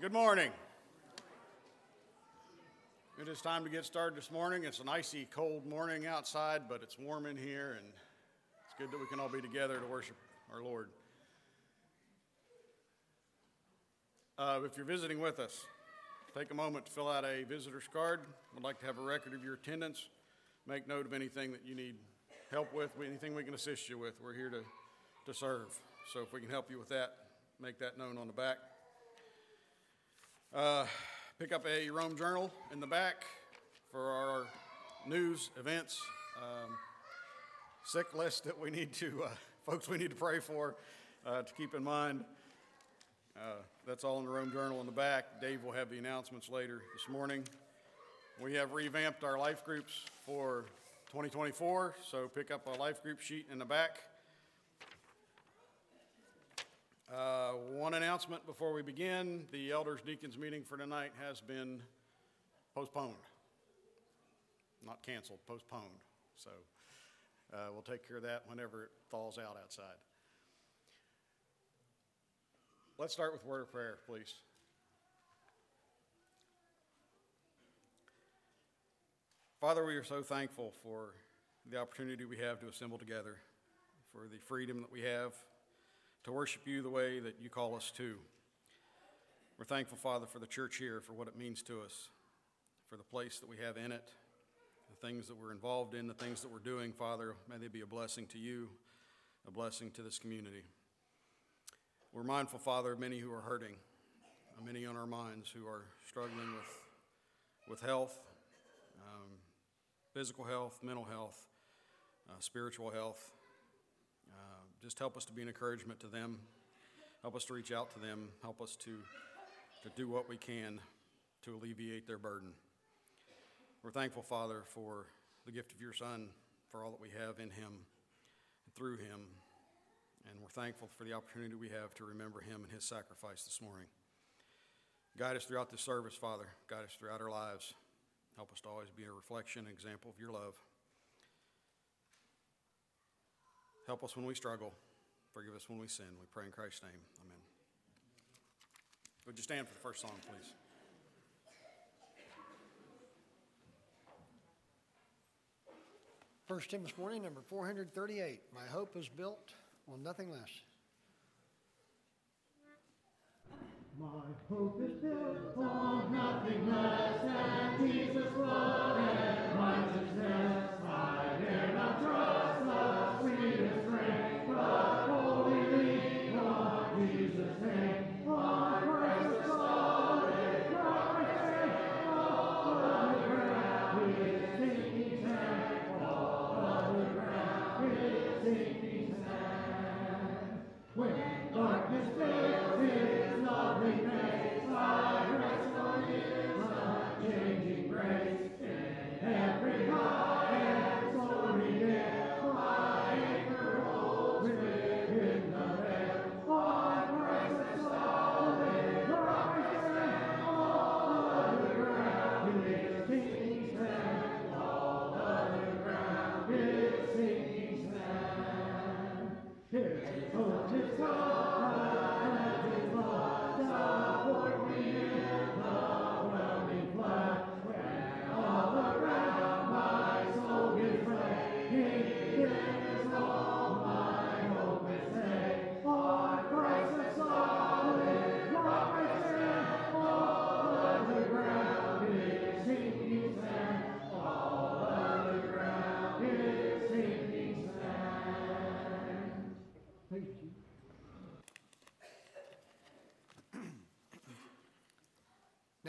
Good morning. It is time to get started this morning. It's an icy, cold morning outside, but it's warm in here, and it's good that we can all be together to worship our Lord. Uh, if you're visiting with us, take a moment to fill out a visitor's card. We'd like to have a record of your attendance. Make note of anything that you need help with, anything we can assist you with. We're here to, to serve. So if we can help you with that, make that known on the back. Uh, pick up a Rome Journal in the back for our news, events, um, sick list that we need to, uh, folks we need to pray for, uh, to keep in mind. Uh, that's all in the Rome Journal in the back. Dave will have the announcements later this morning. We have revamped our life groups for 2024, so pick up a life group sheet in the back. Uh, one announcement before we begin the elders deacons meeting for tonight has been postponed. Not canceled, postponed. So uh, we'll take care of that whenever it thaws out outside. Let's start with word of prayer, please. Father, we are so thankful for the opportunity we have to assemble together, for the freedom that we have to worship you the way that you call us to. We're thankful, Father, for the church here, for what it means to us, for the place that we have in it, the things that we're involved in, the things that we're doing, Father. May they be a blessing to you, a blessing to this community. We're mindful, Father, of many who are hurting, many on our minds who are struggling with, with health, um, physical health, mental health, uh, spiritual health just help us to be an encouragement to them. Help us to reach out to them. Help us to, to do what we can to alleviate their burden. We're thankful, Father, for the gift of your Son, for all that we have in him and through him. And we're thankful for the opportunity we have to remember him and his sacrifice this morning. Guide us throughout this service, Father. Guide us throughout our lives. Help us to always be a reflection, example of your love. Help us when we struggle. Forgive us when we sin. We pray in Christ's name. Amen. Would you stand for the first song, please? First hymn this morning, number 438. My hope is built on nothing less. My hope is built on nothing less than Jesus' blood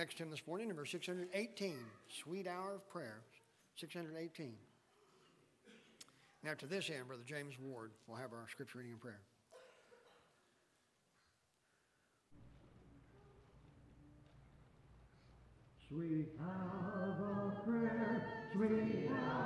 Next hymn this morning, number 618, Sweet Hour of Prayer, 618. Now, to this end, Brother James Ward will have our scripture reading and prayer. Sweet hour of prayer, sweet hour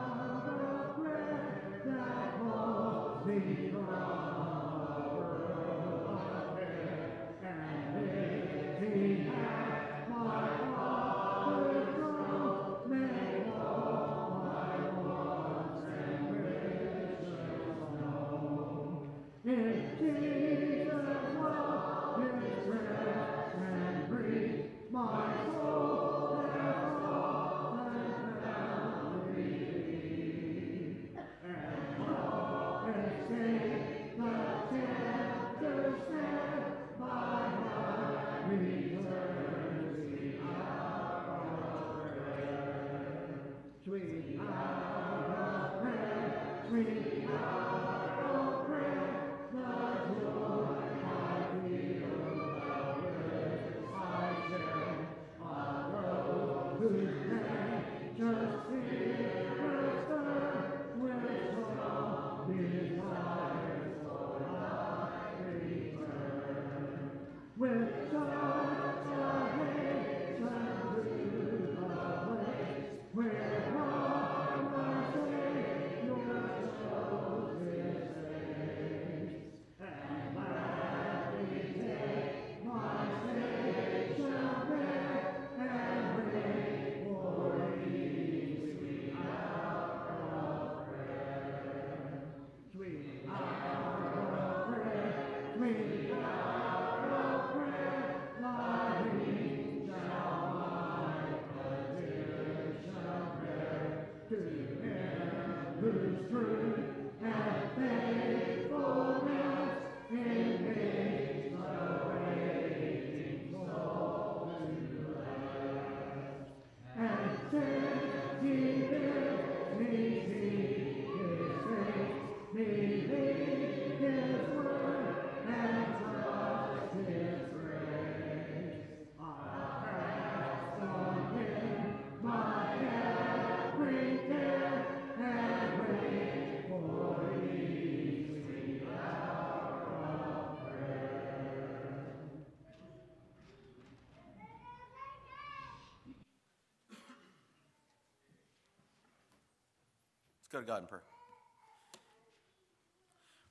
go to God in prayer.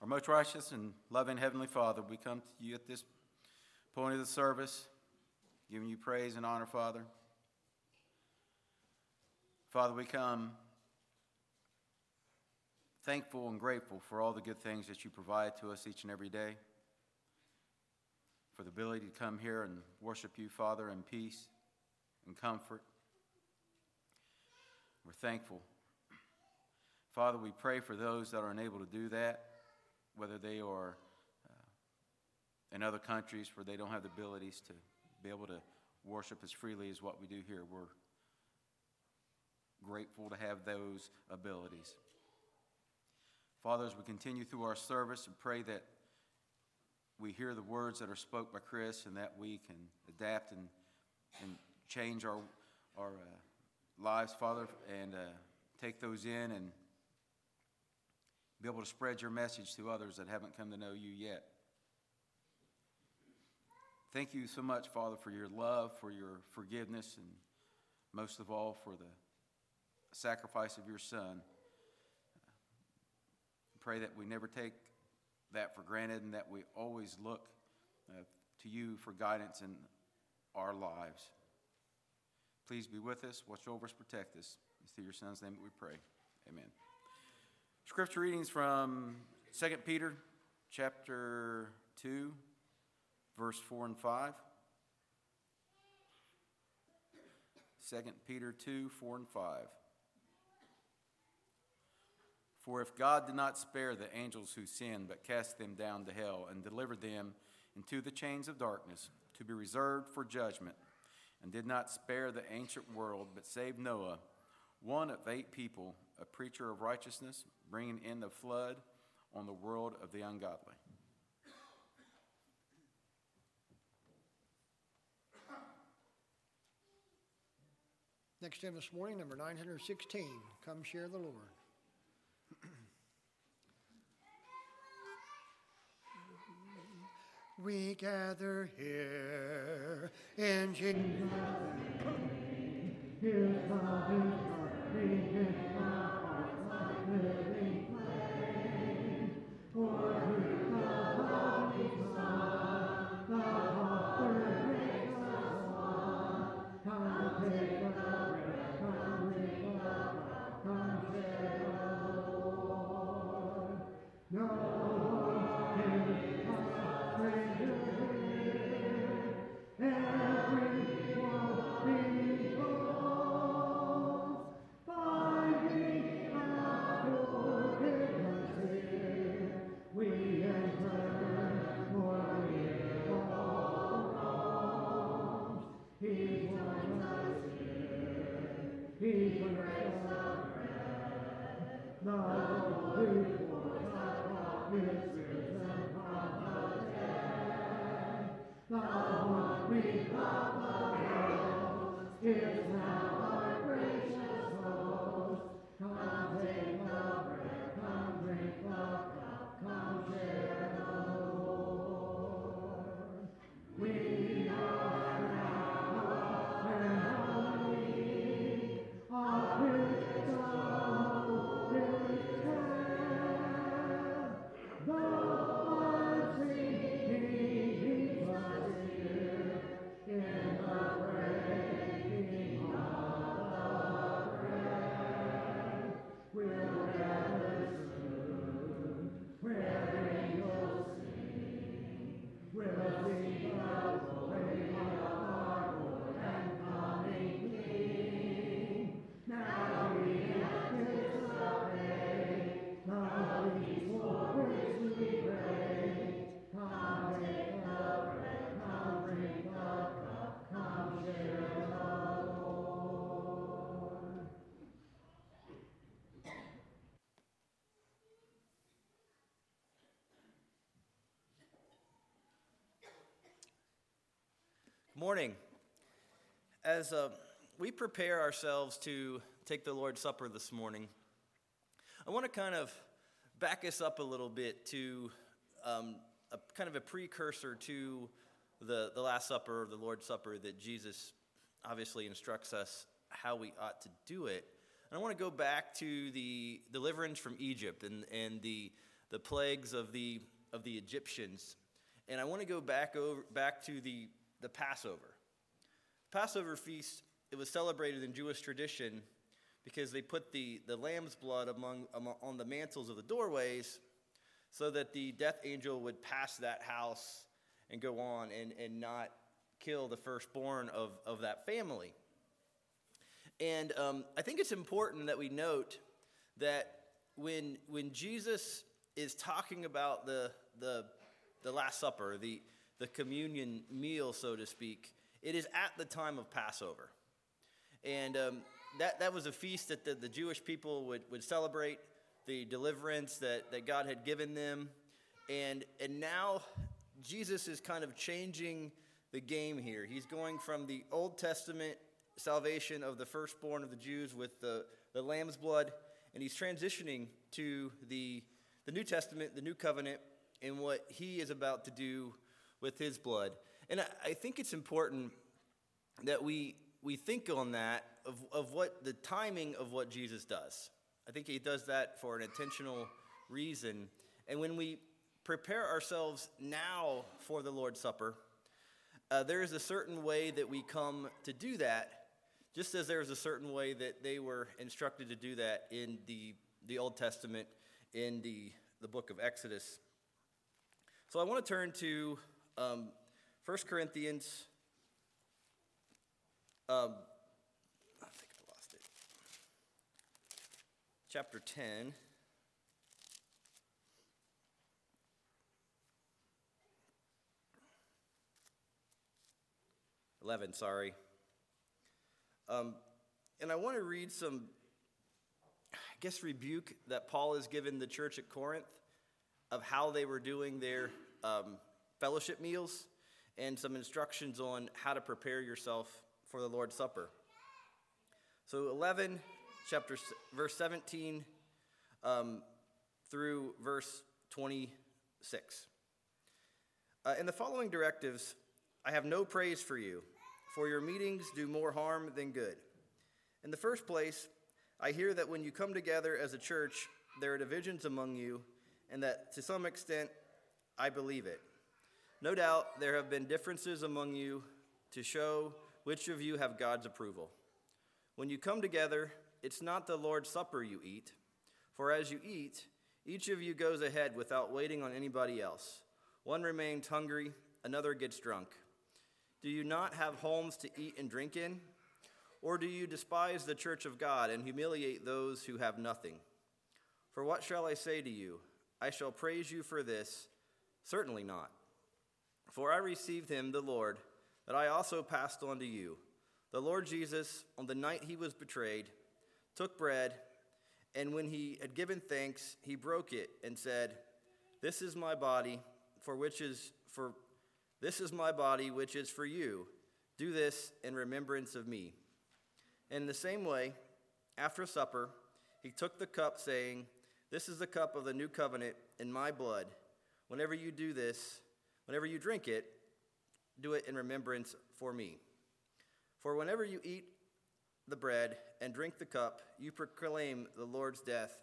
Our most righteous and loving Heavenly Father, we come to you at this point of the service, giving you praise and honor, Father. Father, we come thankful and grateful for all the good things that you provide to us each and every day, for the ability to come here and worship you, Father, in peace and comfort. We're thankful. Father, we pray for those that are unable to do that, whether they are uh, in other countries where they don't have the abilities to be able to worship as freely as what we do here. We're grateful to have those abilities. Father, as we continue through our service, and pray that we hear the words that are spoke by Chris and that we can adapt and, and change our, our uh, lives, Father, and uh, take those in and be able to spread your message to others that haven't come to know you yet. Thank you so much, Father, for your love, for your forgiveness, and most of all, for the sacrifice of your Son. Pray that we never take that for granted and that we always look uh, to you for guidance in our lives. Please be with us, watch over us, protect us. It's through your Son's name that we pray. Amen. Scripture readings from 2 Peter chapter 2, verse 4 and 5. 2 Peter 2, 4 and 5. For if God did not spare the angels who sinned, but cast them down to hell and delivered them into the chains of darkness to be reserved for judgment, and did not spare the ancient world, but saved Noah, one of eight people, a preacher of righteousness, bringing in the flood on the world of the ungodly. Next hymn this morning, number 916, Come Share the Lord. We gather here in Jesus' Morning. As uh, we prepare ourselves to take the Lord's Supper this morning, I want to kind of back us up a little bit to um, a kind of a precursor to the, the Last Supper, the Lord's Supper, that Jesus obviously instructs us how we ought to do it. And I want to go back to the deliverance from Egypt and, and the, the plagues of the, of the Egyptians. And I want to go back, over, back to the, the Passover. The Passover feast, it was celebrated in Jewish tradition because they put the, the lamb's blood among, among, on the mantles of the doorways so that the death angel would pass that house and go on and, and not kill the firstborn of, of that family. And um, I think it's important that we note that when, when Jesus is talking about the, the, the Last Supper, the, the communion meal, so to speak, it is at the time of Passover. And um, that, that was a feast that the, the Jewish people would, would celebrate the deliverance that, that God had given them. And, and now Jesus is kind of changing the game here. He's going from the Old Testament salvation of the firstborn of the Jews with the, the lamb's blood, and he's transitioning to the, the New Testament, the New Covenant, and what he is about to do with his blood. And I, I think it's important that we, we think on that of, of what the timing of what Jesus does. I think he does that for an intentional reason. And when we prepare ourselves now for the Lord's Supper, uh, there is a certain way that we come to do that, just as there is a certain way that they were instructed to do that in the, the Old Testament, in the, the book of Exodus. So I want to turn to um, 1 Corinthians. Um, I think I lost it. Chapter 10. Eleven, sorry. Um, and I want to read some, I guess, rebuke that Paul has given the church at Corinth of how they were doing their um, fellowship meals and some instructions on how to prepare yourself for the Lord's Supper. So 11, chapter verse 17 um, through verse 26. Uh, in the following directives, I have no praise for you, for your meetings do more harm than good. In the first place, I hear that when you come together as a church, there are divisions among you, and that to some extent I believe it. No doubt there have been differences among you to show which of you have God's approval. When you come together, it's not the Lord's Supper you eat, for as you eat, each of you goes ahead without waiting on anybody else. One remains hungry, another gets drunk. Do you not have homes to eat and drink in? Or do you despise the church of God and humiliate those who have nothing? For what shall I say to you? I shall praise you for this? Certainly not. For I received him, the Lord, that I also passed on to you. The Lord Jesus, on the night he was betrayed, took bread, and when he had given thanks, he broke it and said, This is my body, for which is for this is my body which is for you. Do this in remembrance of me. In the same way, after supper, he took the cup, saying, This is the cup of the new covenant in my blood. Whenever you do this, whenever you drink it, do it in remembrance for me. For whenever you eat the bread and drink the cup, you proclaim the Lord's death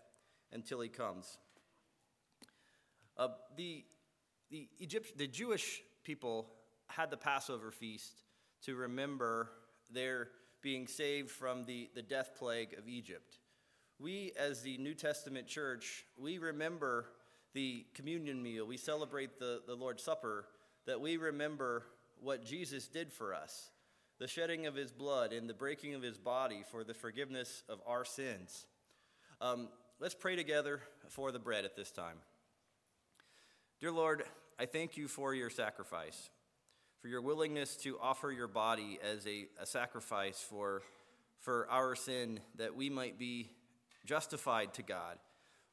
until he comes. Uh, the, the, Egypt, the Jewish people had the Passover feast to remember their being saved from the, the death plague of Egypt. We, as the New Testament church, we remember the communion meal, we celebrate the, the Lord's Supper, that we remember what Jesus did for us the shedding of his blood and the breaking of his body for the forgiveness of our sins. Um, let's pray together for the bread at this time. Dear Lord, I thank you for your sacrifice, for your willingness to offer your body as a, a sacrifice for, for our sin, that we might be justified to God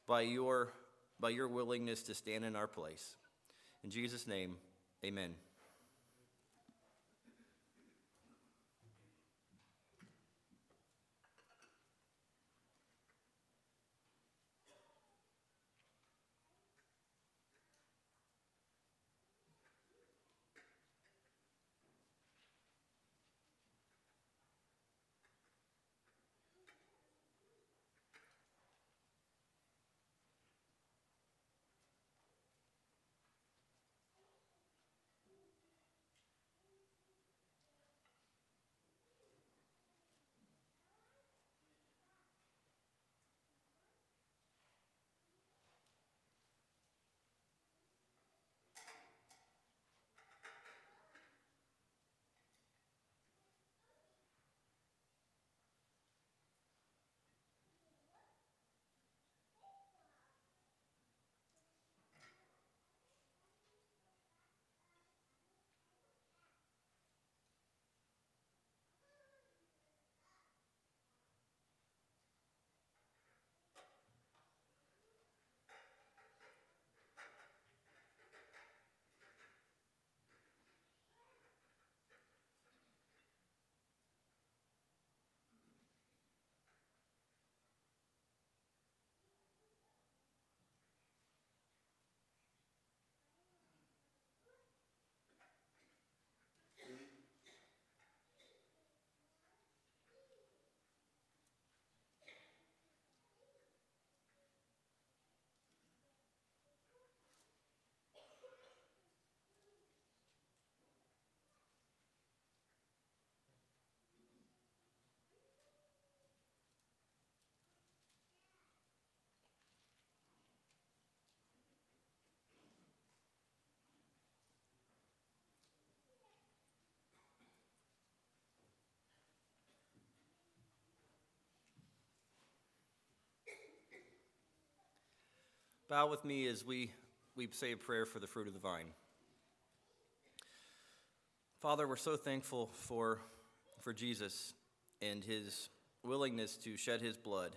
by your, by your willingness to stand in our place. In Jesus' name, amen. Bow with me as we, we say a prayer for the fruit of the vine. Father, we're so thankful for, for Jesus and his willingness to shed his blood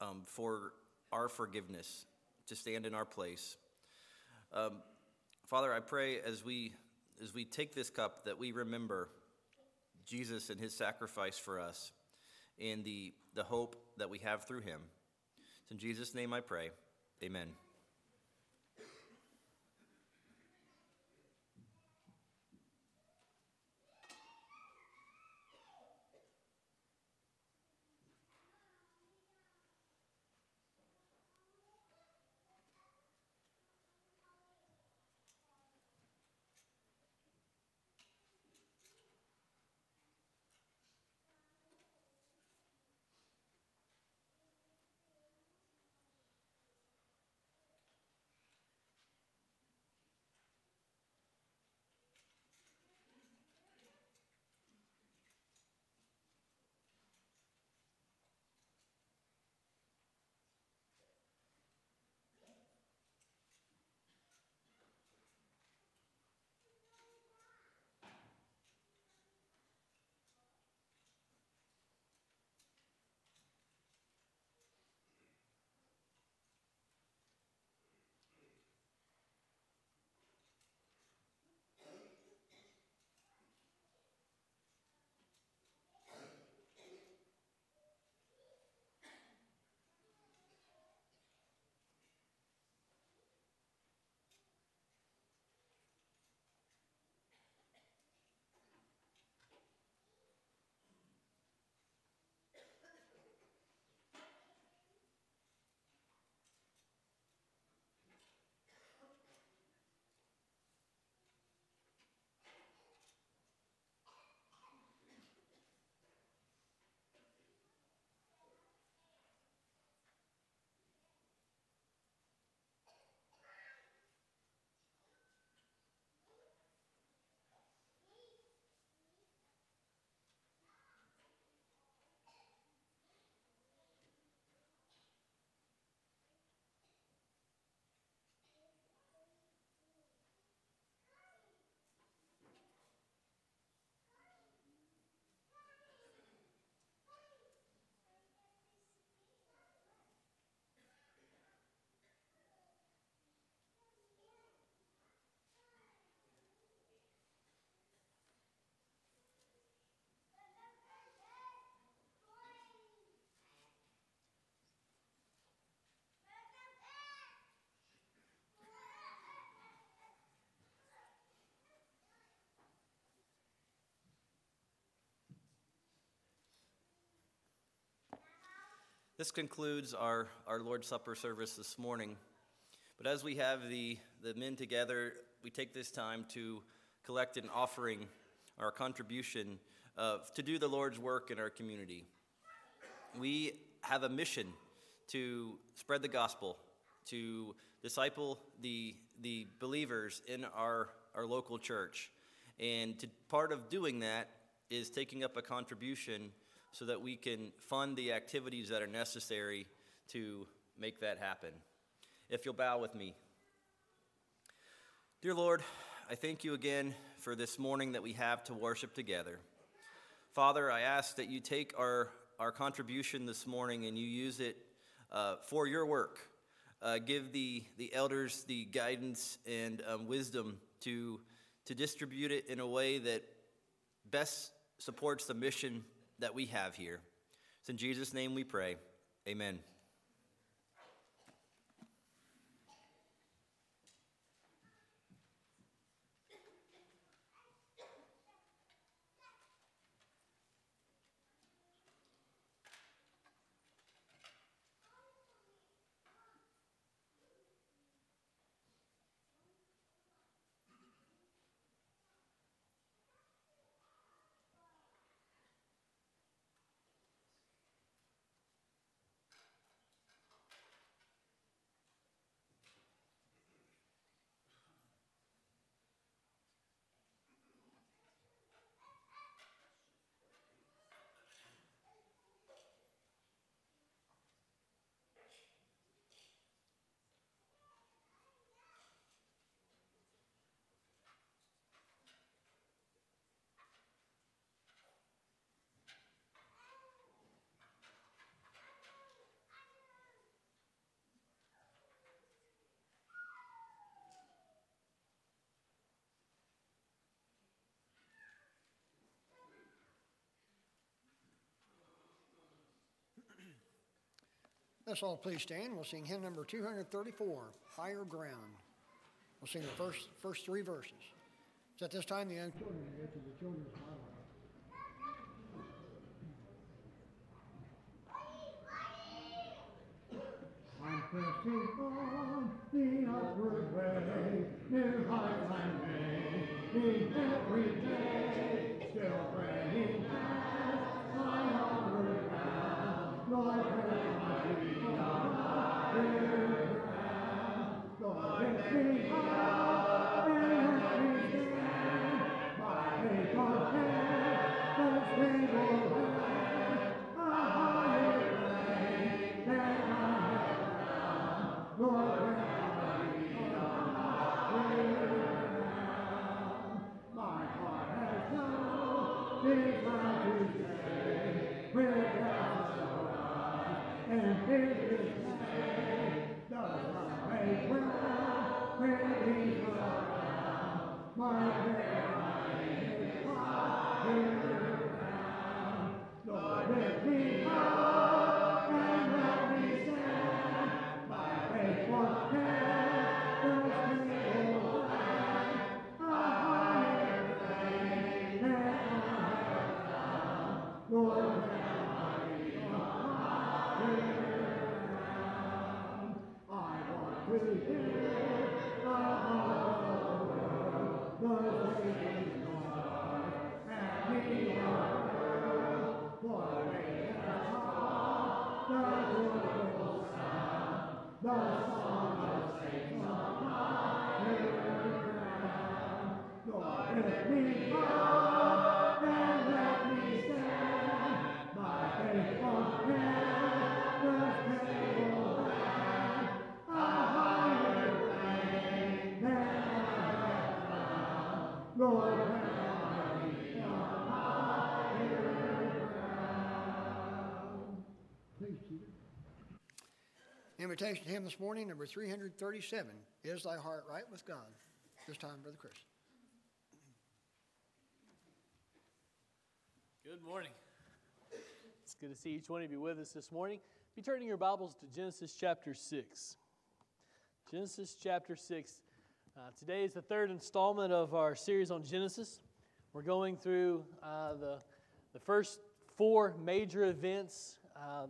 um, for our forgiveness, to stand in our place. Um, Father, I pray as we, as we take this cup that we remember Jesus and his sacrifice for us and the, the hope that we have through him. It's in Jesus' name I pray. Amen. This concludes our, our Lord's Supper service this morning. But as we have the, the men together, we take this time to collect an offering, our contribution, uh, to do the Lord's work in our community. We have a mission to spread the gospel, to disciple the, the believers in our, our local church. And to, part of doing that is taking up a contribution so that we can fund the activities that are necessary to make that happen. If you'll bow with me. Dear Lord, I thank you again for this morning that we have to worship together. Father, I ask that you take our, our contribution this morning and you use it uh, for your work. Uh, give the, the elders the guidance and um, wisdom to, to distribute it in a way that best supports the mission that we have here. It's in Jesus' name we pray. Amen. Let's all please stand. We'll sing hymn number 234, Higher Ground. We'll sing the first, first three verses. So at this time, the young children go to the children's. I'm pressing on the upward way, new heights gaining every day, still Invitation hymn this morning, number 337, Is Thy Heart Right with God? This time, Brother Chris. Good morning. It's good to see each one of you with us this morning. Be turning your Bibles to Genesis chapter 6. Genesis chapter 6. Uh, today is the third installment of our series on Genesis. We're going through uh, the, the first four major events. Uh,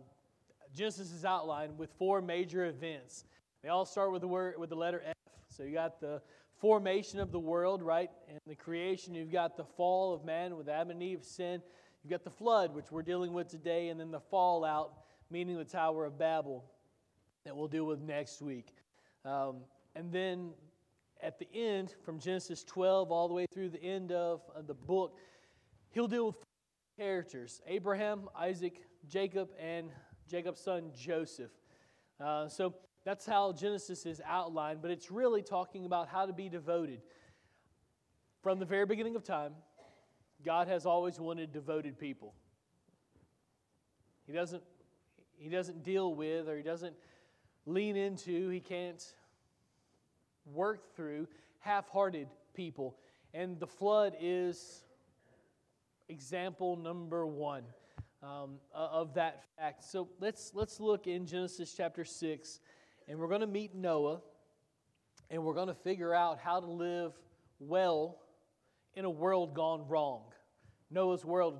Genesis is outlined with four major events. They all start with the word with the letter F. So you got the formation of the world, right? And the creation. You've got the fall of man with Adam and Eve sin. You've got the flood, which we're dealing with today, and then the fallout, meaning the Tower of Babel, that we'll deal with next week. Um, and then at the end, from Genesis 12 all the way through the end of, of the book, he'll deal with characters Abraham, Isaac, Jacob, and Jacob's son Joseph. Uh, so that's how Genesis is outlined, but it's really talking about how to be devoted. From the very beginning of time, God has always wanted devoted people. He doesn't, he doesn't deal with or he doesn't lean into, he can't work through half hearted people. And the flood is example number one um, of that fact. So let's, let's look in Genesis chapter 6, and we're going to meet Noah, and we're going to figure out how to live well in a world gone wrong. Noah's world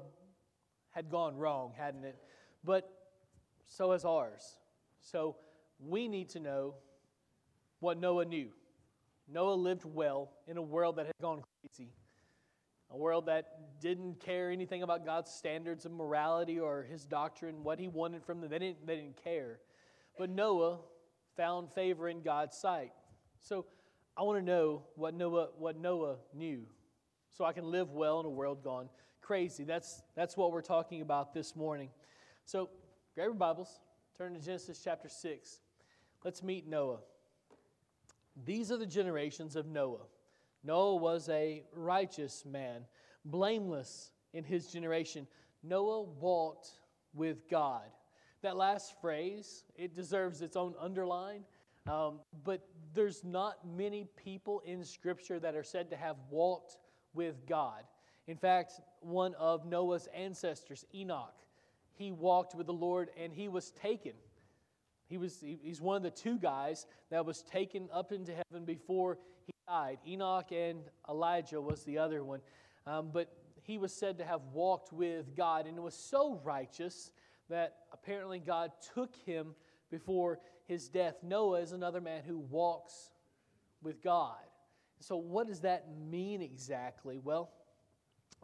had gone wrong, hadn't it? But so has ours. So we need to know what Noah knew. Noah lived well in a world that had gone crazy, a world that didn't care anything about God's standards of morality or his doctrine, what he wanted from them. They didn't, they didn't care. But Noah found favor in God's sight. So I want to know what Noah, what Noah knew so I can live well in a world gone crazy. That's, that's what we're talking about this morning. So grab your Bibles, turn to Genesis chapter 6. Let's meet Noah. These are the generations of Noah. Noah was a righteous man, blameless in his generation. Noah walked with God. That last phrase, it deserves its own underline, um, but there's not many people in Scripture that are said to have walked with God. In fact, one of Noah's ancestors, Enoch, he walked with the Lord and he was taken He was, he's one of the two guys that was taken up into heaven before he died. Enoch and Elijah was the other one. Um, but he was said to have walked with God and was so righteous that apparently God took him before his death. Noah is another man who walks with God. So, what does that mean exactly? Well,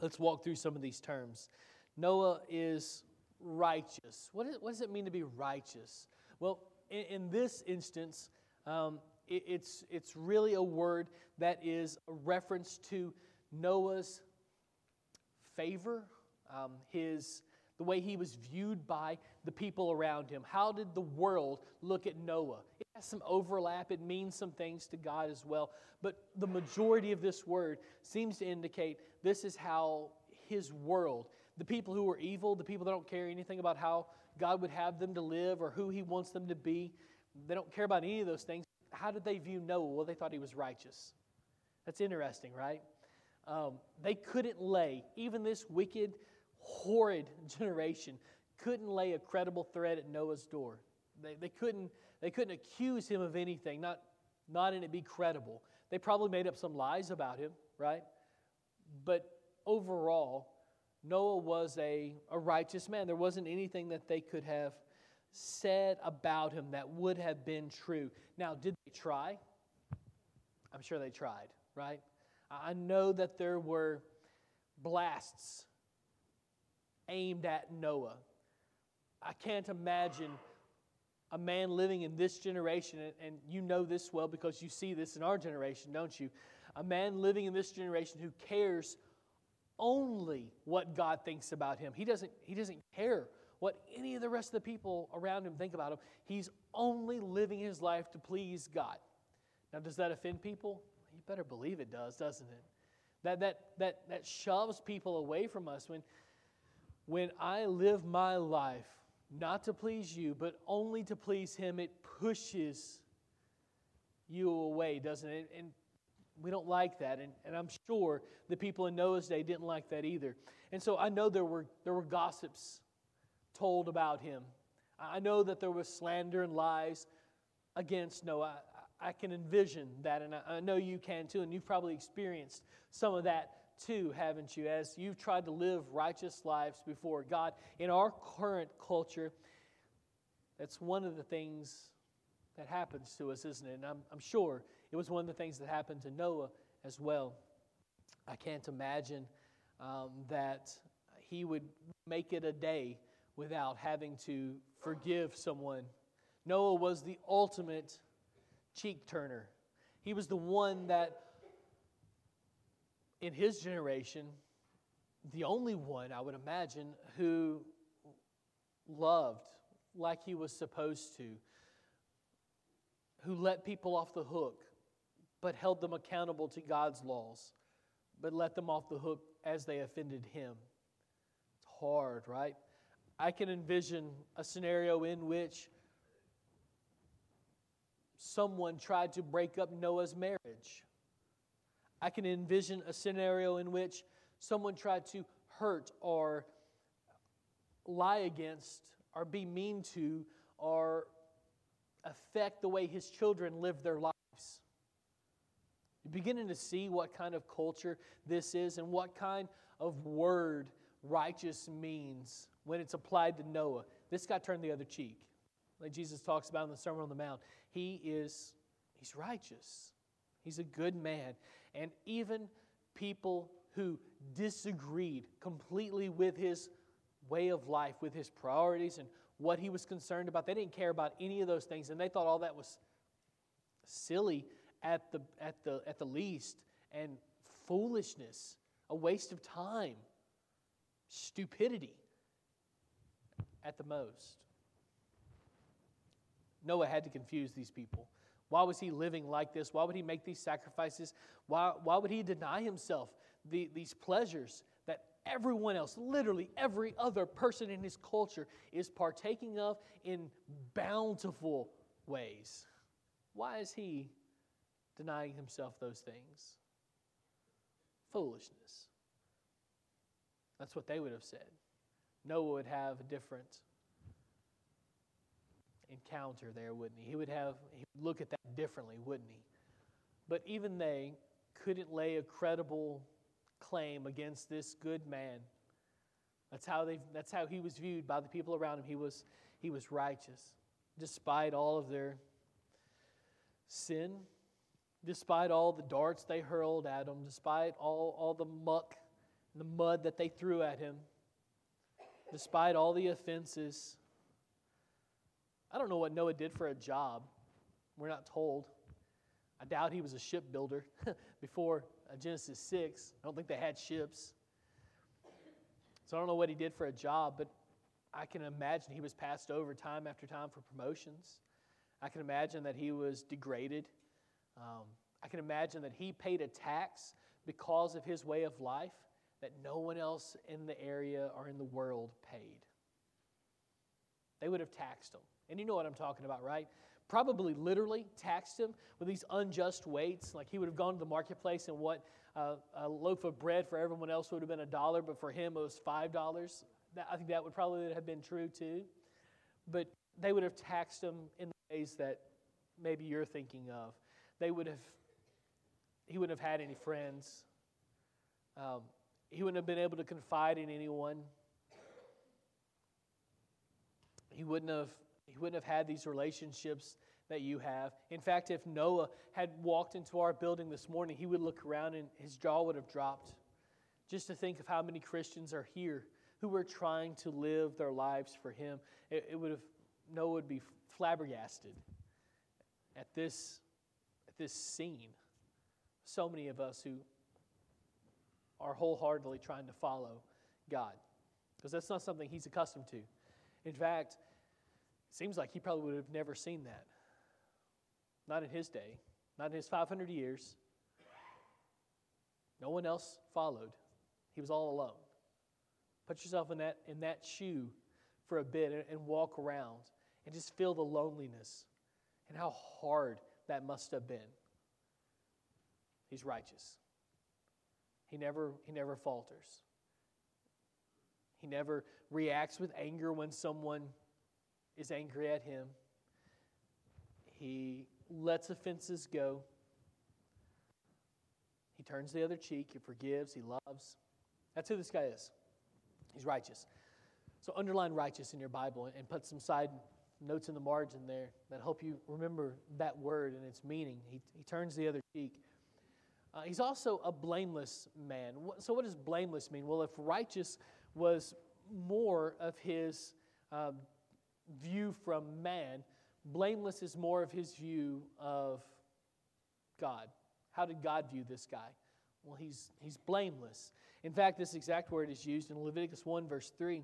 let's walk through some of these terms. Noah is righteous. What, is, what does it mean to be righteous? Well, in, in this instance, um, it's, it's really a word that is a reference to Noah's favor, um, his, the way he was viewed by the people around him. How did the world look at Noah? It has some overlap, it means some things to God as well. But the majority of this word seems to indicate this is how his world, the people who are evil, the people that don't care anything about how God would have them to live or who he wants them to be, they don't care about any of those things. How did they view Noah? Well, they thought he was righteous. That's interesting, right? Um, they couldn't lay, even this wicked, horrid generation couldn't lay a credible threat at Noah's door. They, they, couldn't, they couldn't accuse him of anything, not, not in it be credible. They probably made up some lies about him, right? But overall, Noah was a, a righteous man. There wasn't anything that they could have said about him that would have been true. Now, did they try? I'm sure they tried, right? I know that there were blasts aimed at Noah. I can't imagine a man living in this generation, and you know this well because you see this in our generation, don't you? A man living in this generation who cares only what God thinks about him. He doesn't, he doesn't care what any of the rest of the people around him think about him. He's only living his life to please God. Now, does that offend people? You better believe it does, doesn't it? That, that, that, that shoves people away from us. When, when I live my life not to please you, but only to please Him, it pushes you away, doesn't it? And we don't like that. And, and I'm sure the people in Noah's day didn't like that either. And so I know there were, there were gossips told about him. I know that there was slander and lies against Noah. I, can envision that, and I, I know you can too, and you've probably experienced some of that too, haven't you? As you've tried to live righteous lives before God. In our current culture, that's one of the things that happens to us, isn't it? And I'm, I'm sure it was one of the things that happened to Noah as well. I can't imagine um, that he would make it a day without having to forgive someone. Noah was the ultimate cheek turner. He was the one that, in his generation, the only one, I would imagine, who loved like he was supposed to, who let people off the hook, but held them accountable to God's laws, but let them off the hook as they offended him. It's hard, right? I can envision a scenario in which someone tried to break up Noah's marriage. I can envision a scenario in which someone tried to hurt or lie against or be mean to or affect the way his children live their lives. You're beginning to see what kind of culture this is and what kind of word righteous means when it's applied to Noah. This guy turned the other cheek. Like Jesus talks about in the Sermon on the Mount. He is he's righteous. He's a good man. And even people who disagreed completely with his way of life, with his priorities and what he was concerned about, they didn't care about any of those things. And they thought all that was silly at the, at the, at the least and foolishness, a waste of time, stupidity at the most. Noah had to confuse these people. Why was he living like this? Why would he make these sacrifices? Why, why would he deny himself the, these pleasures that everyone else, literally every other person in his culture, is partaking of in bountiful ways? Why is he denying himself those things? Foolishness. That's what they would have said. Noah would have a different encounter there, wouldn't he? He would have he would look at that differently, wouldn't he? But even they couldn't lay a credible claim against this good man. That's how they that's how he was viewed by the people around him. He was he was righteous despite all of their sin, despite all the darts they hurled at him, despite all, all the muck the mud that they threw at him, despite all the offenses. I don't know what Noah did for a job. We're not told. I doubt he was a shipbuilder before Genesis 6. I don't think they had ships. So I don't know what he did for a job, but I can imagine he was passed over time after time for promotions. I can imagine that he was degraded. Um, I can imagine that he paid a tax because of his way of life that no one else in the area or in the world paid. They would have taxed him. And you know what I'm talking about, right? Probably literally taxed him with these unjust weights. Like he would have gone to the marketplace and what uh, a loaf of bread for everyone else would have been a dollar, but for him it was $5. I think that would probably have been true too. But they would have taxed him in the ways that maybe you're thinking of. They would have, he wouldn't have had any friends. Um, he wouldn't have been able to confide in anyone. He wouldn't have, he wouldn't have had these relationships that you have. In fact, if Noah had walked into our building this morning, he would look around and his jaw would have dropped just to think of how many Christians are here who were trying to live their lives for him. It, it would have, Noah would be flabbergasted at this, at this scene. So many of us who are wholeheartedly trying to follow God, because that's not something he's accustomed to. In fact, it seems like he probably would have never seen that. Not in his day, not in his 500 years. No one else followed. He was all alone. Put yourself in that, in that shoe for a bit and, and walk around and just feel the loneliness and how hard that must have been. He's righteous. He never, he never falters. He never reacts with anger when someone is angry at him. He lets offenses go. He turns the other cheek. He forgives. He loves. That's who this guy is. He's righteous. So underline righteous in your Bible and put some side notes in the margin there that help you remember that word and its meaning. He, he turns the other cheek. Uh, he's also a blameless man. So, what does blameless mean? Well, if righteous was more of his uh, view from man, blameless is more of his view of God. How did God view this guy? Well, he's, he's blameless. In fact, this exact word is used in Leviticus 1, verse 3,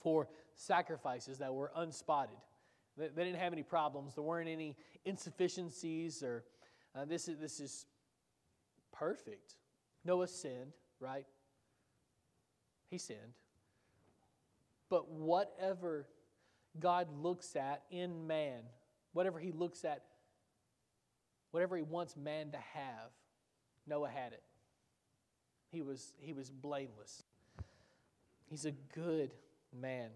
for sacrifices that were unspotted. They, they didn't have any problems, there weren't any insufficiencies, or uh, this, is, this is perfect. Noah sinned, right? He sinned. But whatever God looks at in man, whatever he looks at, whatever he wants man to have, Noah had it. He was, he was blameless. He's a good man.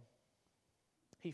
He